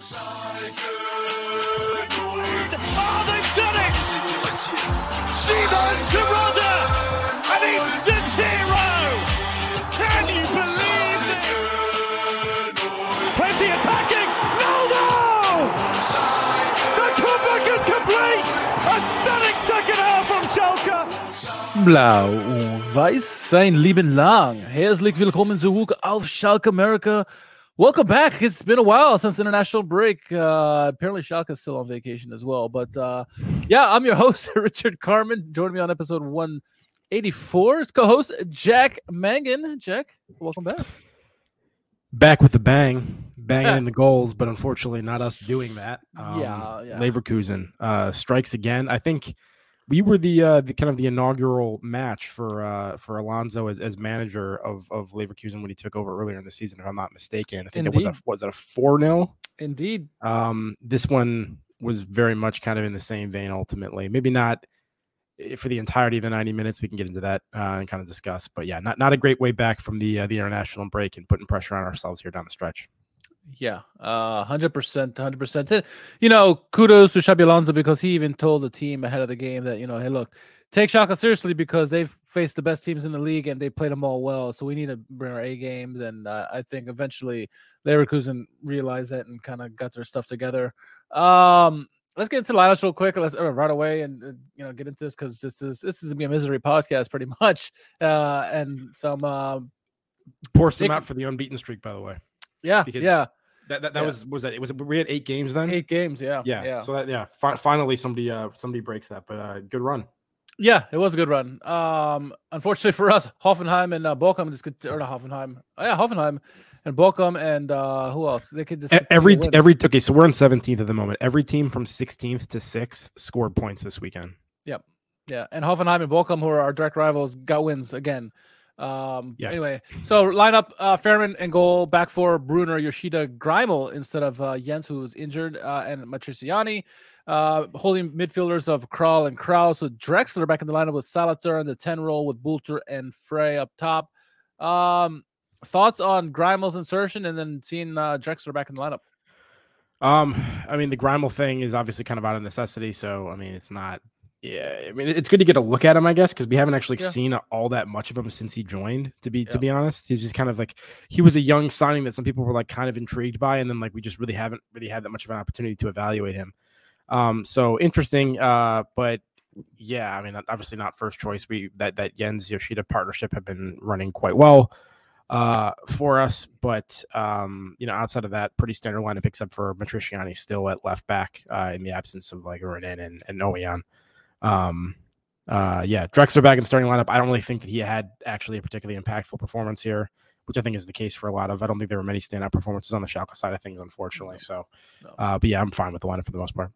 Oh, they've done it! Steven Terodde, an instant hero! Can you believe this? Plenty attacking! No, no! The comeback is complete! A stunning second half from Schalke! Blau und weiß sein Leben lang. Herzlich willkommen zurück auf Schalke America. Welcome back. It's been a while since international break. Uh, apparently, Schalke's still on vacation as well. But uh, yeah, I'm your host, Richard Kharman. Join me on episode 184. It's co-host Jack Mangan. Jack, welcome back. back with the bang, banging in the goals, but unfortunately not us doing that. Um, Yeah, yeah. Leverkusen uh, strikes again. I think we were the uh, the kind of the inaugural match for uh, for Alonso as, as manager of of Leverkusen when he took over earlier in the season, if I'm not mistaken. I think it was a Indeed. was it a four 0 Indeed. Um, this one was very much kind of in the same vein. Ultimately, maybe not eh, for the entirety of the 90 minutes. We can get into that uh, and kind of discuss. But yeah, not not a great way back from the uh, the international break and putting pressure on ourselves here down the stretch. Yeah, uh, hundred percent, hundred percent. You know, kudos to Xabi Alonso because he even told the team ahead of the game that you know, hey, look, take Schalke seriously because they've faced the best teams in the league and they played them all well. So we need to bring our A games, and uh, I think eventually Leverkusen realized that and kind of got their stuff together. Um, let's get into the lineups real quick. Let's uh, right away and uh, you know get into this because this is this is gonna be a misery podcast pretty much, uh, and some uh, Pour some out for the unbeaten streak, by the way. yeah, Because yeah, That that, that Yeah. was was that it was we had eight games then. eight games, yeah, Yeah, yeah. So that yeah, fi- finally somebody uh somebody breaks that, but uh good run. Yeah, it was a good run. Um, unfortunately for us, Hoffenheim and uh, Bochum just could, or not Hoffenheim. Oh, yeah, Hoffenheim and Bochum and uh, who else? They could just Every wins. every okay, so we're on 17th at the moment. Every team from 16th to 6th scored points this weekend. Yep. Yeah, and Hoffenheim and Bochum, who are our direct rivals, got wins again. Um, Yeah. Anyway, so lineup: uh, Fährmann and goal, back for Brunner, Yoshida, Greiml instead of uh, Jenz, who was injured, uh, and Matriciani. Uh, holding midfielders of Kral and Krauß with Drexler back in the lineup with Zalazar and the 10 role with Bulter and Frey up top. Um, thoughts on Greiml's insertion and then seeing uh, Drexler back in the lineup? Um, I mean the Greiml thing is obviously kind of out of necessity, so I mean it's not. Yeah, I mean it's good to get a look at him, I guess, because we haven't actually Yeah. seen all that much of him since he joined. To be Yeah. to be honest, he's just kind of like he was a young signing that some people were like kind of intrigued by, and then like we just really haven't really had that much of an opportunity to evaluate him. Um, so interesting, uh, but yeah, I mean obviously not first choice. We that that Jenz Yoshida partnership have been running quite well uh for us but um you know outside of that pretty standard lineup except for Matriciani still at left back uh in the absence of like Renan and, and Ouwejan. Um uh yeah Drexler back in starting lineup I don't really think that he had actually a particularly impactful performance here which I think is the case for a lot of I don't think there were many standout performances on the Schalke side of things unfortunately so No. uh but yeah I'm fine with the lineup for the most part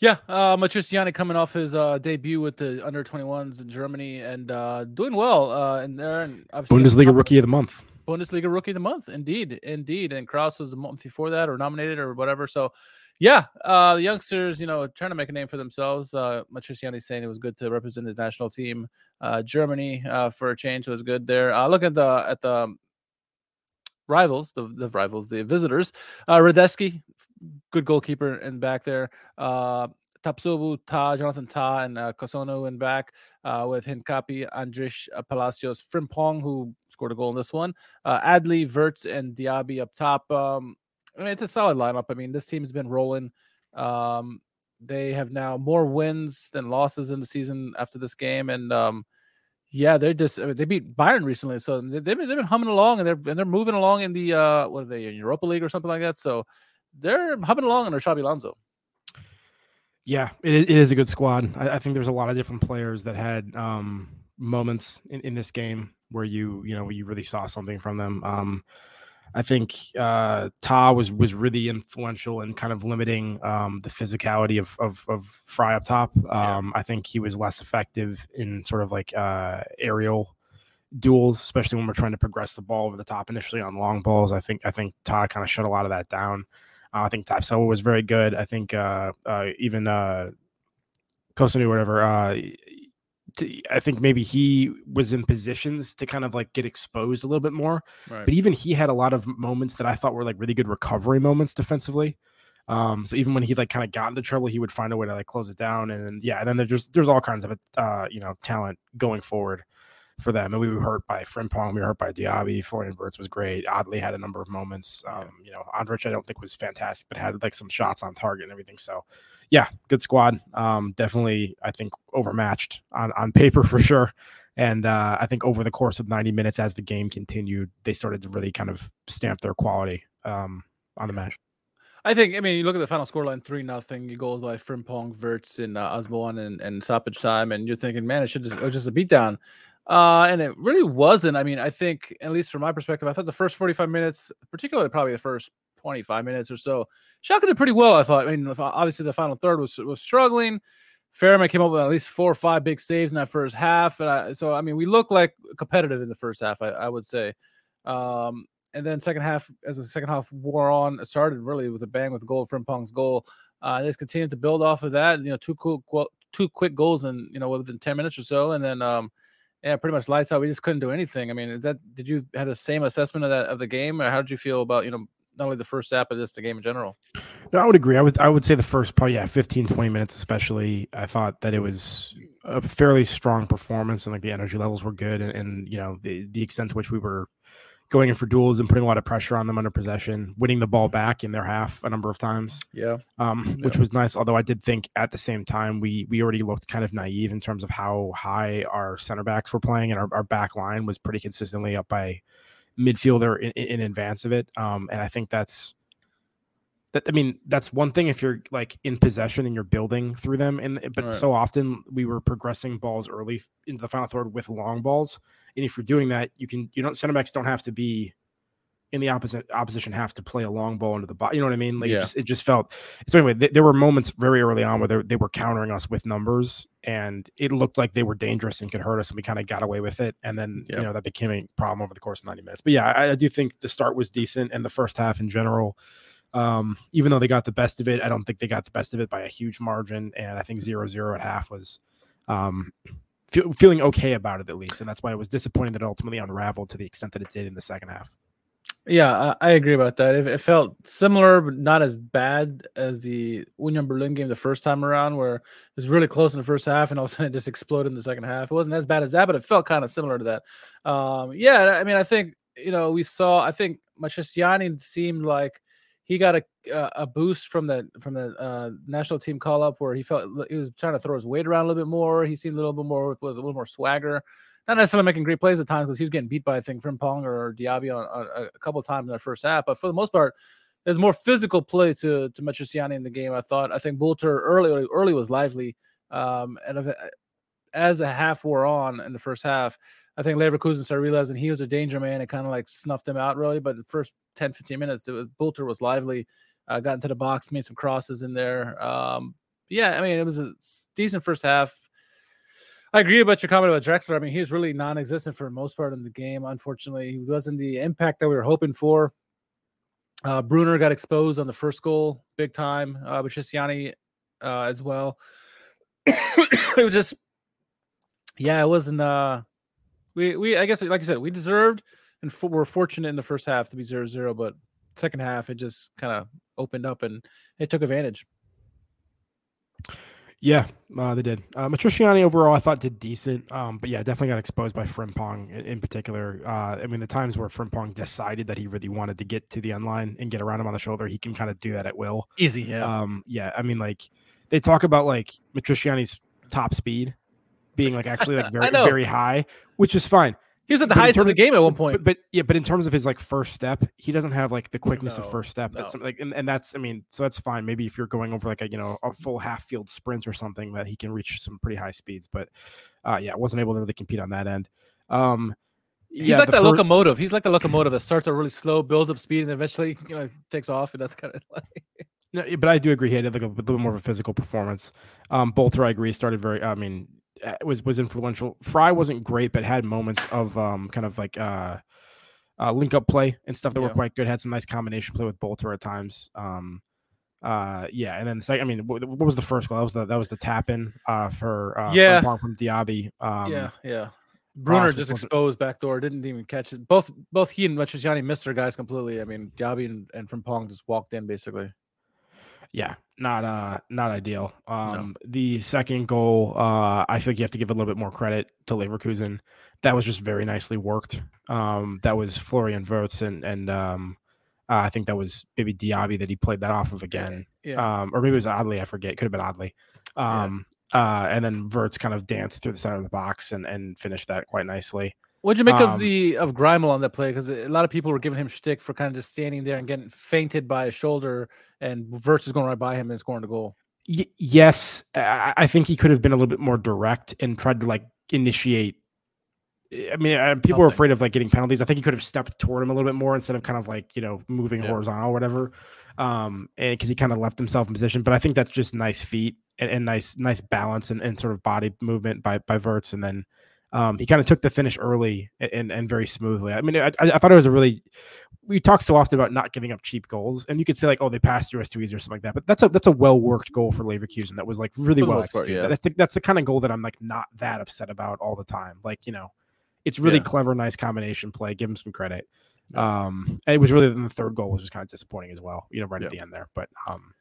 Yeah, uh, Matriciani coming off his uh, debut with the under 21s in Germany and uh, doing well uh, in there. And Bundesliga rookie of the month Bundesliga Rookie of the Month. Indeed, indeed. And Krauß was the month before that, or nominated, or whatever. So, yeah, uh, the youngsters, you know, trying to make a name for themselves. Uh, Matriciani saying it was good to represent his national team, uh, Germany, uh, for a change was good there. Uh, look at the at the rivals, the the rivals, the visitors. Uh, good goalkeeper in back there. Uh, Tapsoba, Tah, Jonathan Tah, and uh, Kossounou in back uh, with Hincapié, Andrich uh, Palacios, Frimpong, who scored a goal in this one, uh, Adli, Wirtz, and Diaby up top. Um, I mean, it's a solid lineup. I mean, this team's been rolling. Um, they have now more wins than losses in the season after this game, and um, yeah, they're just I mean, they beat Bayern recently, so they- they've been, they've been humming along, and they're and they're moving along in the uh, what are they in Europa League or something like that. So they're humming along under Xabi Alonso. Yeah, it is, it is a good squad. I, I think there's a lot of different players that had um, moments in, in this game where you you know you really saw something from them. Um, I think uh, Tah was was really influential in kind of limiting um, the physicality of of, of Frey up top. Um, I think he was less effective in sort of like uh, aerial duels, especially when we're trying to progress the ball over the top initially on long balls. I think I think Tah kind of shut a lot of that down. Uh, I think Tapsoba was very good. I think uh, uh, even uh, Kossounou, whatever. Uh, t- I think maybe he was in positions to kind of like get exposed a little bit more. Right. But even he had a lot of moments that I thought were like really good recovery moments defensively. Um, so even when he like kind of got into trouble, he would find a way to like close it down. And then, yeah, and then there's there's all kinds of uh, you know talent going forward for them. And we were hurt by Frimpong, we were hurt by Diaby. Florian Wirtz was great. Adli had a number of moments. Um, you know, Andrich I don't think was fantastic, but had like some shots on target and everything. So yeah, good squad. Um, definitely I think overmatched on on paper for sure. And uh, I think over the course of 90 minutes, as the game continued, they started to really kind of stamp their quality um, on the match. I think. I mean, you look at the final scoreline, three nothing. Goals by Frimpong, Wirtz, and uh, Osborne, and, and stoppage time, and you're thinking, man, it should just it was just a beatdown. Uh, and it really wasn't. I mean, I think, at least from my perspective, I thought the first 45 minutes, particularly probably the first 25 minutes or so, Schalke did pretty well. I thought. I mean, obviously the final third was was struggling. Fährmann came up with at least four or five big saves in that first half, and I, so I mean, we look like competitive in the first half. I, I would say. Um, and then second half, as the second half wore on, started really with a bang with a goal from Pong's goal. Uh, just continued to build off of that. You know, two cool, two quick goals in you know within ten minutes or so, and then um, yeah, pretty much lights out. We just couldn't do anything. I mean, is that did you have the same assessment of that of the game, or how did you feel about you know not only the first half but just the game in general? No, I would agree. I would I would say the first part, yeah, 15, 20 minutes especially. I thought that it was a fairly strong performance and like the energy levels were good and, and you know the the extent to which we were going in for duels and putting a lot of pressure on them under possession, winning the ball back in their half a number of times. Yeah. Um, yeah. which was nice. Although I did think at the same time we we already looked kind of naive in terms of how high our center backs were playing and our, our back line was pretty consistently up by midfielder in, in advance of it. Um, and I think that's that I mean, that's one thing if you're like in possession and you're building through them. And eh, but right. so often we were progressing balls early into the final third with long balls. And if you're doing that, you can you don't center backs don't have to be in the opposite opposition have to play a long ball into the ball. You know what I mean? Like yeah. it, just, it just felt so anyway, th- there were moments very early on where they, they were countering us with numbers and it looked like they were dangerous and could hurt us and we kind of got away with it. And then, yeah. you know, that became a problem over the course of 90 minutes. But yeah, I, I do think the start was decent and the first half in general um, even though they got the best of it, I don't think they got the best of it by a huge margin. And I think zero zero at half was um, fe- feeling okay about it at least. And that's why it was disappointing that it ultimately unraveled to the extent that it did in the second half. Yeah, I, I agree about that. It, it, felt similar, but not as bad as the Union Berlin game the first time around, where it was really close in the first half and all of a sudden it just exploded in the second half. It wasn't as bad as that, but it felt kind of similar to that. Um, yeah, I mean, I think, you know, we saw, I think Matriciani seemed like he got a a boost from the from the uh, national team call up where he felt he was trying to throw his weight around a little bit more. He seemed a little bit more was a little more swagger. Not necessarily making great plays at times because he was getting beat by I think Frimpong or Diaby on, on, a couple times in that first half. But for the most part, there's more physical play to to Matriciani in the game. I thought. I think Bülter early early was lively, um, and as a half wore on in the first half, I think Leverkusen started realizing he was a danger man and kind of like snuffed him out really. But the first 10, 15 minutes, it was Bülter was lively, uh, got into the box, made some crosses in there. Um, yeah, I mean, it was a decent first half. I agree about your comment about Drexler. I mean, he was really non-existent for the most part in the game. Unfortunately, he wasn't the impact that we were hoping for. Uh, Brunner got exposed on the first goal, big time. Uh, Matriciani uh, as well. it was just, yeah, it wasn't. Uh, we we I guess like I said, we deserved and for, we're fortunate in the first half to be zero zero, but second half it just kind of opened up and it took advantage. Yeah, uh, they did. Uh, Matriciani overall, I thought did decent, um, but yeah, definitely got exposed by Frimpong in, in particular. Uh, I mean, the times where Frimpong decided that he really wanted to get to the end line and get around him on the shoulder, he can kind of do that at will. Easy, yeah. Um, yeah, I mean, like they talk about like Matriciani's top speed being like actually like very very high, which is fine. He was at the but highest of the game at one point. But, but, yeah, but in terms of his like first step, he doesn't have like the quickness no, of first step. That's no. like, and, and that's I mean, so that's fine. Maybe if you're going over like a you know a full half field sprint or something, that he can reach some pretty high speeds. But uh, yeah, wasn't able to really compete on that end. Um, He's yeah, like that first... locomotive. He's like the locomotive that starts out really slow, builds up speed, and eventually you know takes off. And that's kind of like. No, but I do agree he had like a, a little more of a physical performance. Um, Bülter, I agree, started very. I mean, was was influential. Frey wasn't great, but had moments of um kind of like uh, uh link up play and stuff that yeah. were quite good. Had some nice combination play with Bülter at times. Um, uh, yeah, and then the second, I mean, what, what was the first goal? That was the that was the tap in uh for uh yeah from, from Diaby. Um, yeah, yeah. Brunner just exposed back door, didn't even catch it. Both both he and Matriciani missed their guys completely. I mean, Diaby and, and Frimpong just walked in basically. Yeah, not uh not ideal. Um no. the second goal, uh I think you have to give a little bit more credit to Leverkusen. That was just very nicely worked. Um that was Florian Wirtz and and um uh, I think that was maybe Diaby that he played that off of again. Yeah. Um or maybe it was Adli, I forget. Could have been Adli. Um yeah. uh and then Wirtz kind of danced through the center of the box and and finished that quite nicely. What'd you make um, of the of Greiml on that play? Because a lot of people were giving him shtick for kind of just standing there and getting fainted by a shoulder, and Wirtz is going right by him and scoring the goal. Y- yes, I-, think he could have been a little bit more direct and tried to like initiate. I mean, uh, people are afraid of like getting penalties. I think he could have stepped toward him a little bit more instead of kind of like you know moving yeah. horizontal or whatever. Um, and because he kind of left himself in position, but I think that's just nice feet and, and nice nice balance and, and sort of body movement by by Wirtz, and then um, he kind of took the finish early and, and very smoothly. I mean, I, I thought it was a really. We talk so often about not giving up cheap goals, and you could say like, "Oh, they passed through us too easy" or something like that. But that's a that's a well worked goal for Leverkusen. That was like really well executed. Part, yeah. That's the, that's the kind of goal that I'm like not that upset about all the time. Like you know, it's really yeah. clever, nice combination play. Give him some credit. Yeah. Um, it was really the third goal was just kind of disappointing as well. You know, right at the end there, but um,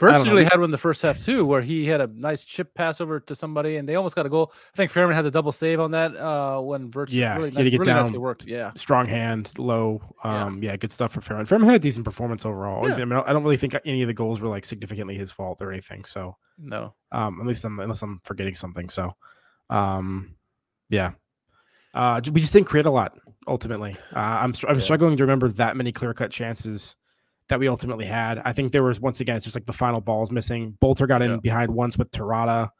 Really had one in the first half too, where he had a nice chip pass over to somebody, and they almost got a goal. I think Fährmann had the double save on that uh, when Wirtz yeah, really, nice, get really down, nicely worked. Yeah, strong hand, low. Um, yeah. yeah, good stuff for Fährmann. Fährmann had a decent performance overall. Yeah. I, mean, I don't really think any of the goals were like significantly his fault or anything. So no, um, at least I'm, unless I'm forgetting something. So, um, yeah, uh, we just didn't create a lot ultimately. Uh, I'm I'm yeah. struggling to remember that many clear cut chances that we ultimately had. I think there was once again, it's just like the final balls missing. Bülter got in yeah. behind once with Terodde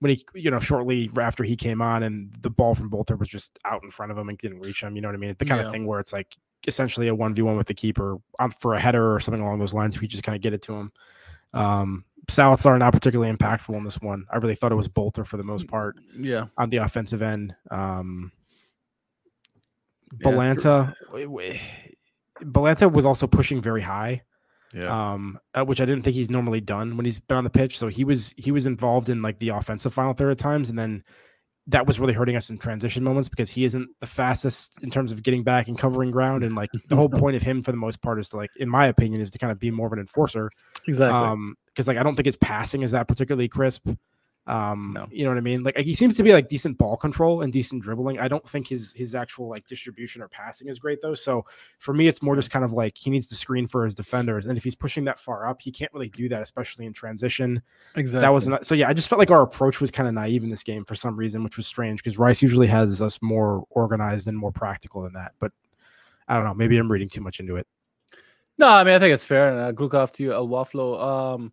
when he, you know, shortly after he came on, and the ball from Bülter was just out in front of him and didn't reach him. You know what I mean? The kind yeah. of thing where it's like essentially a one v one with the keeper for a header or something along those lines. If you just kind of get it to him. Um, Zalazar not particularly impactful in this one. I really thought it was Bülter for the most part. Yeah, on the offensive end. Um, Balanta, yeah. Balanta was also pushing very high. Yeah. Um, which I didn't think he's normally done when he's been on the pitch. So he was he was involved in like the offensive final third at times, and then that was really hurting us in transition moments because he isn't the fastest in terms of getting back and covering ground. And like the whole point of him, for the most part, is to like, in my opinion, is to kind of be more of an enforcer. Exactly. Um, because like I don't think his passing is that particularly crisp. Um, no. you know what I mean? Like he seems to be like decent ball control and decent dribbling. I don't think his his actual like distribution or passing is great though. So for me, it's more just kind of like he needs to screen for his defenders, and if he's pushing that far up, he can't really do that, especially in transition. Exactly. That was not so. Yeah, I just felt like our approach was kind of naive in this game for some reason, which was strange because Reis usually has us more organized and more practical than that. But I don't know. Maybe I'm reading too much into it. No, I mean I think it's fair. And uh, Glukov to you, El Waflo. Um,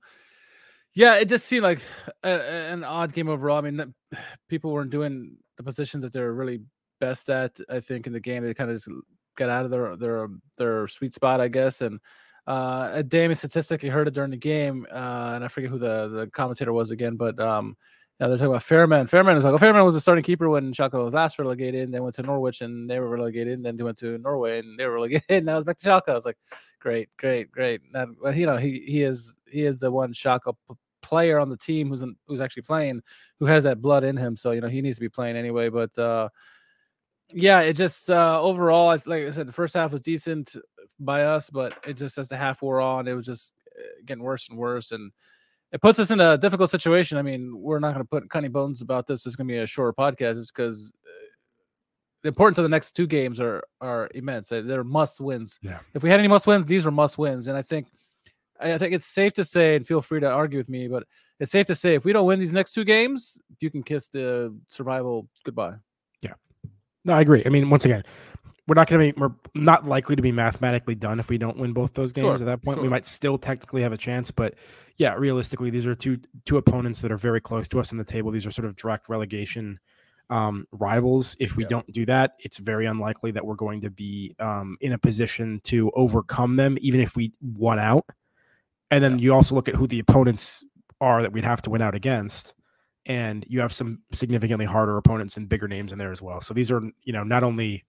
yeah, it just seemed like a, an odd game overall. I mean, people weren't doing the positions that they're really best at. I think in the game they kind of just got out of their their their sweet spot, I guess. And uh, a Damien statistic, he heard it during the game, uh, and I forget who the the commentator was again, but um, yeah, they're talking about Fährmann. Fährmann was like, oh, Fährmann was the starting keeper when Schalke was last relegated, and then went to Norwich and they were relegated, and then they went to Norway and they were relegated, and now it's back to Schalke. I was like, great, great, great. Now, you know, he he is he is the one Schalke player on the team who's who's actually playing, who has that blood in him. So you know he needs to be playing anyway. But uh, yeah, it just uh, overall, like I said, the first half was decent by us, but it just as the half wore on, it was just uh, getting worse and worse and it puts us in a difficult situation. I mean, we're not going to put cunny bones about this. It's going to be a shorter podcast, just because uh, the importance of the next two games are are immense. They're must wins. Yeah. If we had any must wins, these are must wins, and I think I think it's safe to say, and feel free to argue with me, but it's safe to say if we don't win these next two games, you can kiss the survival goodbye. Yeah. No, I agree. I mean, once again, we're not going to be we're not likely to be mathematically done if we don't win both those games sure, at that point sure. we might still technically have a chance but yeah realistically these are two two opponents that are very close to us in the table these are sort of direct relegation um, rivals if we yeah. don't do that it's very unlikely that we're going to be um, in a position to overcome them even if we won out and then yeah. you also look at who the opponents are that we'd have to win out against and you have some significantly harder opponents and bigger names in there as well so these are you know not only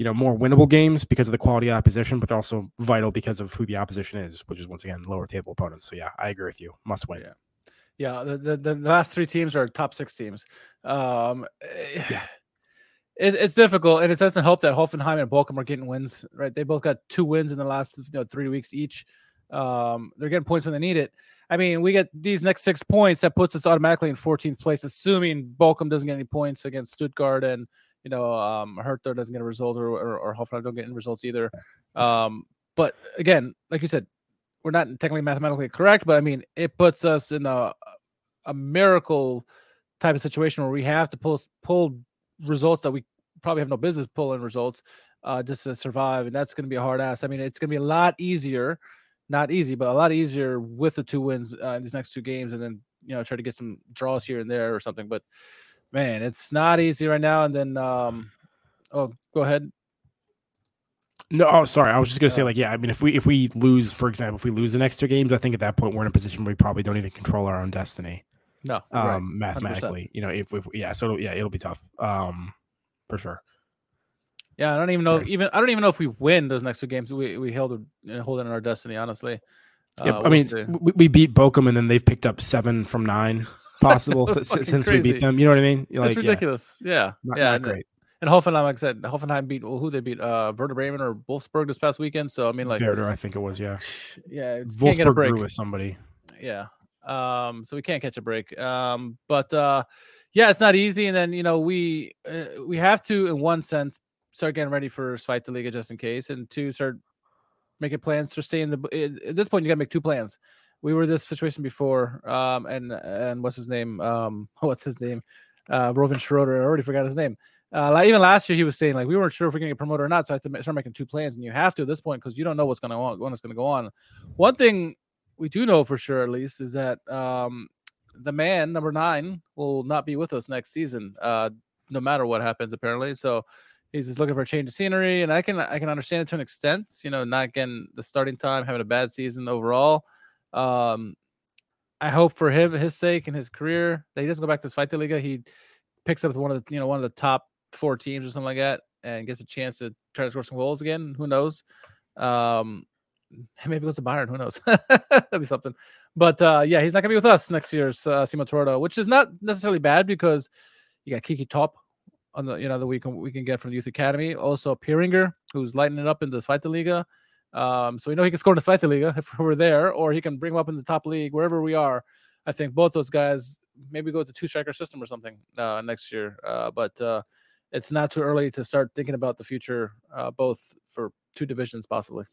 you know more winnable games because of the quality of opposition, but also vital because of who the opposition is, which is once again lower table opponents. So yeah, I agree with you. Must win. Yeah, yeah. The the, the last three teams are top six teams. Um, yeah. It, it's difficult, and it doesn't help that Hoffenheim and Bochum are getting wins. Right, they both got two wins in the last you know, three weeks each. Um, they're getting points when they need it. I mean, we get these next six points that puts us automatically in 14th place, assuming Bochum doesn't get any points against Stuttgart and you know um, Hertha doesn't get a result or or, or Hoffenheim don't get any results either. Um, but again, like you said, we're not technically mathematically correct, but I mean, it puts us in a a miracle type of situation where we have to pull pull results that we probably have no business pulling results uh, just to survive, and that's going to be a hard ass. I mean, it's going to be a lot easier, not easy, but a lot easier with the two wins uh, in these next two games, and then you know try to get some draws here and there or something. But man, it's not easy right now. And then, um, oh, go ahead. No, oh, sorry. I was just gonna say, Oh. like, yeah. I mean, if we if we lose, for example, if we lose the next two games, I think at that point we're in a position where we probably don't even control our own destiny, No, um, right. mathematically. You know, if, if yeah, so it'll, yeah, it'll be tough, um, for sure. Yeah, I don't even know. Sorry. Even I don't even know if we win those next two games. We we held it, uh, hold it in our destiny. Honestly, Yeah, Uh, I mean, we, we beat Bochum, and then they've picked up seven from nine possible since, since we beat them. You know what I mean? You're that's like, ridiculous. Yeah, not, yeah, not and, great. and Hoffenheim, like I said, Hoffenheim beat well, who they beat, uh, Werder Bremen or Wolfsburg this past weekend. So I mean, like, Werder, I think it was. Yeah, yeah, it's, Wolfsburg break. drew with somebody. yeah um so we can't catch a break um but uh yeah it's not easy and then you know we uh, we have to in one sense start getting ready for Zweite Liga just in case and two start making plans to stay in the at this point you got to make two plans we were this situation before um and and what's his name um what's his name uh Rouven Schröder I already forgot his name uh, like even last year, he was saying like we weren't sure if we're gonna get promoted or not, so I had to start making two plans, and you have to at this point because you don't know what's gonna on, what's gonna go on. One thing we do know for sure, at least, is that um, the man number nine will not be with us next season, uh, no matter what happens. Apparently, so he's just looking for a change of scenery, and I can I can understand it to an extent. You know, not getting the starting time, having a bad season overall. Um, I hope for him, his sake, and his career that he doesn't go back to Zweite Liga. He picks up with one of the you know one of the top four teams or something like that, and gets a chance to try to score some goals again. Who knows? Um, maybe goes to Bayern. Who knows? That'd be something. But uh, yeah, he's not gonna be with us next year's uh, Simon Terodde, which is not necessarily bad because you got Keke Topp on the you know that we can we can get from the youth academy. Also Pieringer, who's lighting it up in the Zweite Liga. Um, so we know he can score in the Zweite Liga if we're there, or he can bring him up in the top league wherever we are. I think both those guys maybe go to two striker system or something uh, next year. Uh, but uh, it's not too early to start thinking about the future, uh, both for two divisions possibly.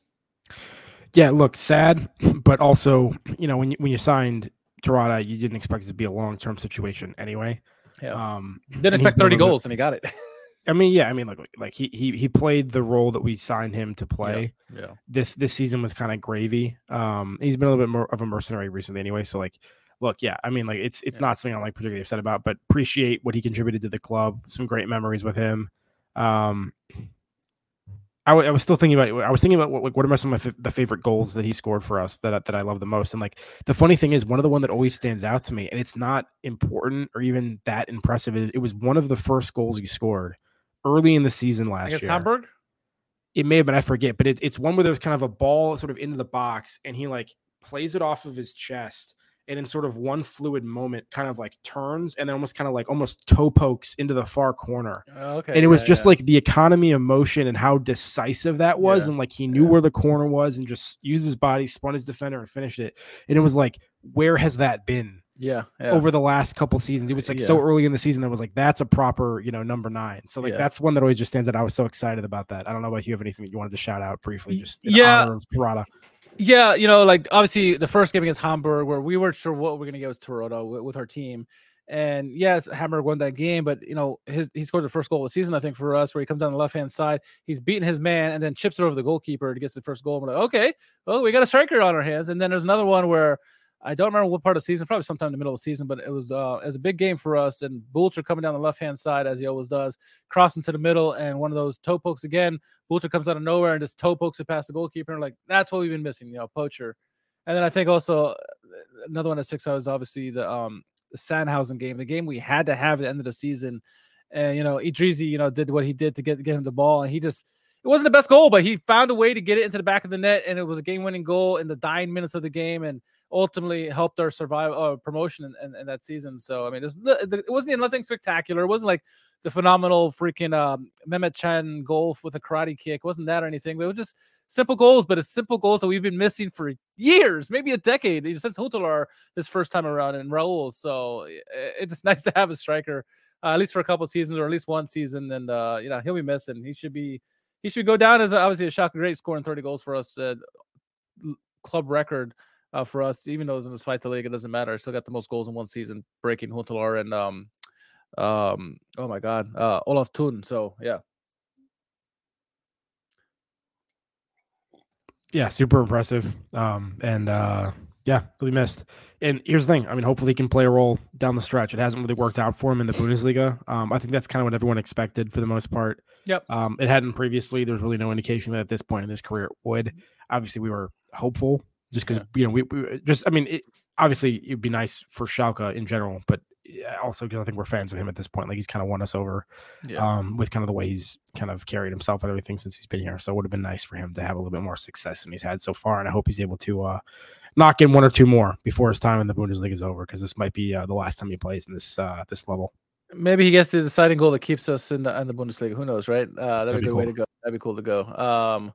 Yeah, look, sad, but also, you know, when you when you signed Terodde, you didn't expect it to be a long term situation anyway. Yeah. Um, Didn't expect 30 little goals and he got it. I mean, yeah, I mean, like, like he he he played the role that we signed him to play. yeah. This this season was kind of gravy. Um, he's been a little bit more of a mercenary recently, anyway. So, like, look, yeah, I mean, like, it's it's Yeah. not something I'm like particularly upset about, but appreciate what he contributed to the club. Some great memories with him. Um, I, w- I was still thinking about it. I was thinking about what, what are some of my f- the favorite goals that he scored for us that I- that I love the most. And like the funny thing is, one of the one that always stands out to me, and it's not important or even that impressive. It, it was one of the first goals he scored early in the season last year. Hamburg. It may have been I forget, but it, it's one where there's kind of a ball sort of into the box, and he like plays it off of his chest, and in sort of one fluid moment, kind of like turns and then almost kind of like almost toe pokes into the far corner. Oh, okay. and it was yeah, just yeah. like the economy of motion and how decisive that was Yeah, and like he knew where the corner was and just used his body spun his defender and finished it. And it was like where has that been yeah, over the last couple seasons? It was like so early in the season that was like that's a proper you know number nine. So like that's one that always just stands out. I was so excited about that. I don't know about you have anything that you wanted to shout out briefly just in yeah. honor of Terodde. Yeah, you know, like obviously the first game against Hamburg, where we weren't sure what we're gonna get with Toronto with, with our team, and yes, Hamburg won that game, but you know, his he scored the first goal of the season, I think, for us, where he comes down the left hand side, he's beating his man, and then chips it over the goalkeeper to get the first goal. And we're like, okay, well, we got a striker on our hands, and then there's another one where. I don't remember what part of the season, probably sometime in the middle of the season, but it was uh, was a big game for us. And Bulter coming down the left hand side as he always does, crossing to the middle, and one of those toe pokes again. Bulter comes out of nowhere and just toe pokes it past the goalkeeper. And like that's what we've been missing, you know, poacher. And then I think also uh, another one that sticks out is obviously the um the Sandhausen game, the game we had to have at the end of the season. And you know, Idrizi, you know, did what he did to get get him the ball, and he just it wasn't the best goal, but he found a way to get it into the back of the net, and it was a game-winning goal in the dying minutes of the game, and ultimately helped our survive uh, promotion in, in, in that season. So I mean, the, the, it wasn't nothing spectacular. It wasn't like the phenomenal freaking um, Mehmet Can goal with a karate kick. It wasn't that or anything, but it was just simple goals, but it's simple goals that we've been missing for years, maybe a decade since Huntelaar his first time around and Raul. So it's just nice to have a striker uh, at least for a couple seasons or at least one season, and uh, you know he'll be missing. He should be he should go down as obviously a shocking great scoring 30 goals for us, uh, club record uh, for us. Even though it's in the Zweite League, it doesn't matter. I still got the most goals in one season, breaking Huntelaar and um um oh my god uh Olaf Thon. So yeah. Yeah, super impressive. Um and uh yeah, he'll be missed. And here's the thing. I mean, hopefully he can play a role down the stretch. It hasn't really worked out for him in the Bundesliga. Um, I think that's kind of what everyone expected for the most part. Yep. Um, it hadn't previously. There's really no indication that at this point in his career it would. Obviously, we were hopeful just because yeah. you know we, we, just. I mean, it, obviously it'd be nice for Schalke in general, but also because I think we're fans of him at this point. Like he's kind of won us over, yeah. um, with kind of the way he's kind of carried himself and everything since he's been here. So it would have been nice for him to have a little bit more success than he's had so far, and I hope he's able to uh, knock in one or two more before his time in the Bundesliga is over because this might be uh, the last time he plays in this uh, this level. Maybe he gets the deciding goal that keeps us in the in the Bundesliga. Who knows, right? Uh, that'd, that'd, be a good cool. way to go. That'd be cool to go. Um,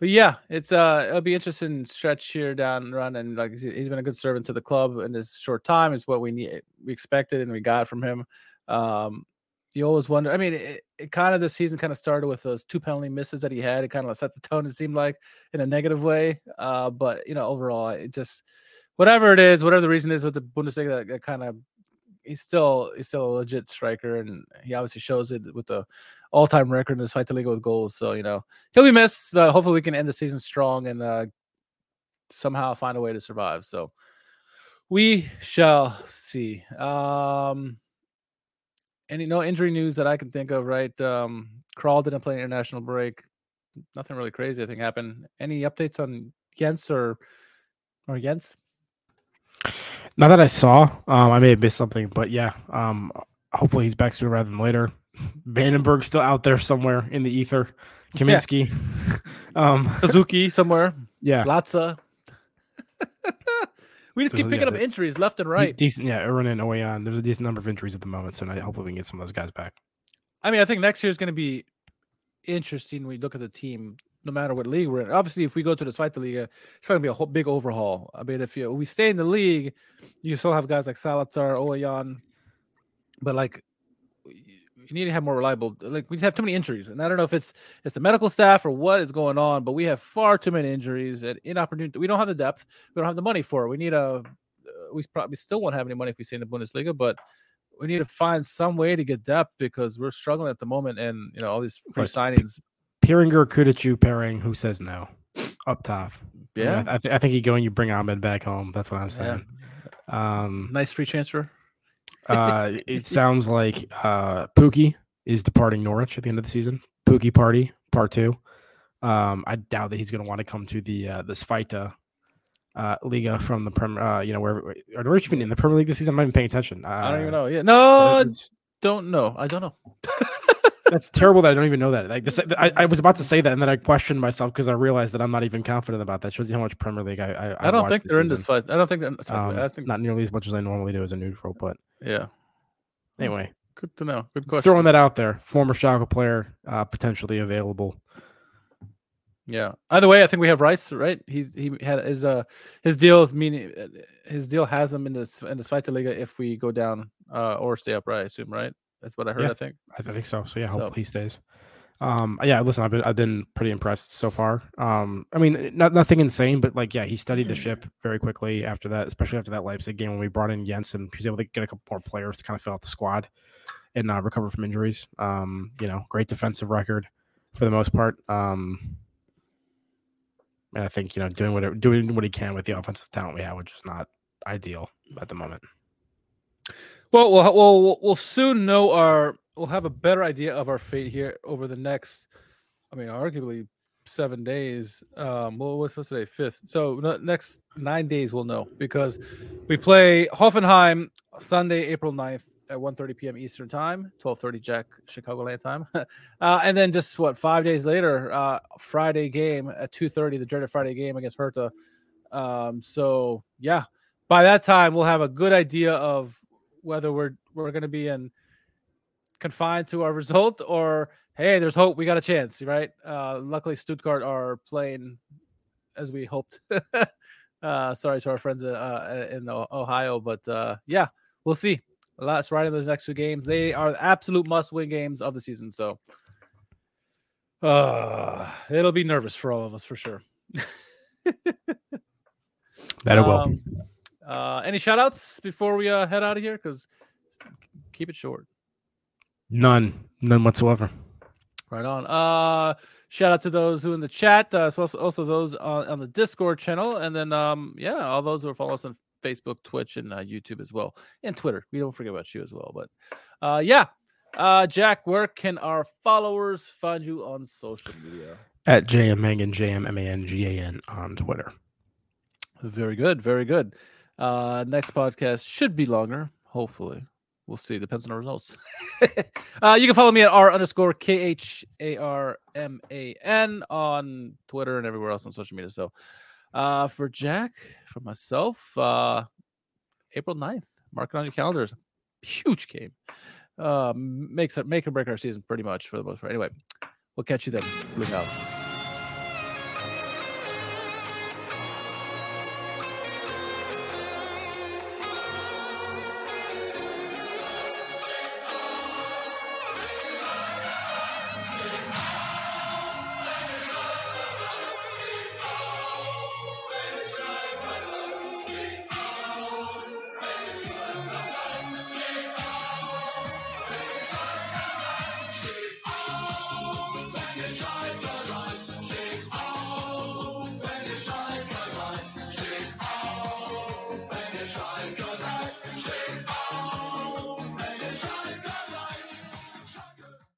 but yeah, it's uh, it'll be interesting stretch here down run, and like he's been a good servant to the club in this short time. Is what we need, we expected, and we got from him. Um, you always wonder. I mean, it, it kind of the season kind of started with those two penalty misses that he had. It kind of set the tone. It seemed like in a negative way. Uh, but you know, overall, it just whatever it is, whatever the reason is with the Bundesliga, that, that kind of he's still he's still a legit striker, and he obviously shows it with the all-time record in the Zweite league with goals. So you know he'll be missed, but hopefully we can end the season strong and uh, somehow find a way to survive. So we shall see. Um, any no injury news that I can think of, right? Um, Kral didn't play an international break. Nothing really crazy, I think, happened. Any updates on Jenz or or Jenz? Not that I saw. Um, I may have missed something, but yeah. Um, hopefully he's back sooner rather than later. Vandenberg still out there somewhere in the ether. Kaminski, yeah. um, Suzuki somewhere. Yeah, Latza. We just keep picking yeah, up injuries left and right. Decent, yeah. Irwin and Ouwejan. There's a decent number of injuries at the moment, so hopefully we can get some of those guys back. I mean, I think next year is going to be interesting when we look at the team, no matter what league we're in. Obviously, if we go to the Zweite Liga, it's going to be a whole big overhaul. I mean, if you we stay in the league, you still have guys like Zalazar, Ouwejan, but like you need to have more reliable. Like we have too many injuries, and I don't know if it's it's the medical staff or what is going on, but we have far too many injuries and inopportunity. We don't have the depth. We don't have the money for it. We need a. We probably still won't have any money if we stay in the Bundesliga, but we need to find some way to get depth because we're struggling at the moment, and you know all these free right. signings. Pieringer, Kutucu pairing. Who says no? Up top. Yeah, I, mean, I, th- I, think you go and you bring Ahmed back home. That's what I'm saying. Yeah. Um, nice free transfer. Uh, it sounds like uh, Pukki is departing Norwich at the end of the season. Pukki party part two. Um, I doubt that he's going to want to come to the uh, the Zweite uh, Liga from the Premier. Uh, you know, where are Norwich even in the Premier League this season? I'm not even paying attention. Uh, I don't even know. Yeah, no, don't know. I don't know. that's terrible that I don't even know that. Like this, I, I was about to say that, and then I questioned myself because I realized that I'm not even confident about that. Shows you how much Premier League I I, I don't think they're in this fight. I don't think they're. Um, I think not nearly as much as I normally do as a neutral, but yeah. Anyway, good to know. Good question. Throwing that out there, former Schalke player, uh, potentially available. Yeah. Either way, I think we have Reis, right? He he had his uh his deals meaning his deal has him in this in the Zweite Liga if we go down uh or stay up, right? I assume, right? That's what I heard. Yeah, I think. I think so. So yeah, so. hopefully he stays. Um, yeah, listen, I've been I've been pretty impressed so far. Um, I mean, not nothing insane, but like, yeah, he studied the ship very quickly after that, especially after that Leipzig game when we brought in Jensen. He was able to get a couple more players to kind of fill out the squad and uh, recover from injuries. Um, you know, great defensive record for the most part. Um, and I think you know doing whatever doing what he can with the offensive talent we have, which is not ideal at the moment. Well, we'll we'll, we'll soon know our. We'll have a better idea of our fate here over the next. I mean, arguably seven days. Um, well, what's what's today? Fifth. So next nine days we'll know because we play Hoffenheim Sunday, April 9th at 1.30 p.m. Eastern time, 12.30 Jack Chicagoland time. uh, and then just what five days later, uh, Friday game at 2.30, the dreaded Friday game against Hertha. Um, so yeah, by that time we'll have a good idea of whether we're we're going to be in confined to our result or hey, there's hope. We got a chance, right? Uh, luckily, Stuttgart are playing as we hoped. uh, sorry to our friends uh, uh in Ohio, but uh, yeah, we'll see. Let's ride in those next two games. They are absolute must-win games of the season. So, uh, it'll be nervous for all of us for sure. that it will. Um, uh, any shout outs before we uh, head out of here? Because keep it short. None, none whatsoever. Right on. Uh, shout out to those who in the chat, uh, also, also those on, on, the Discord channel, and then um, yeah, all those who are following us on Facebook, Twitch, and uh, YouTube as well, and Twitter. We don't forget about you as well. But uh, yeah, uh, Jack, where can our followers find you on social media? At JM Mangan, JM on Twitter. Very good. Very good. Uh, next podcast should be longer, hopefully. We'll see. Depends on the results. uh, you can follow me at r underscore k h a r m a n on Twitter and everywhere else on social media. So, uh, for Jack, for myself, uh, April 9th, mark it on your calendars. Huge game. Uh, makes it make or break our season pretty much for the most part. Anyway, we'll catch you then. Look out.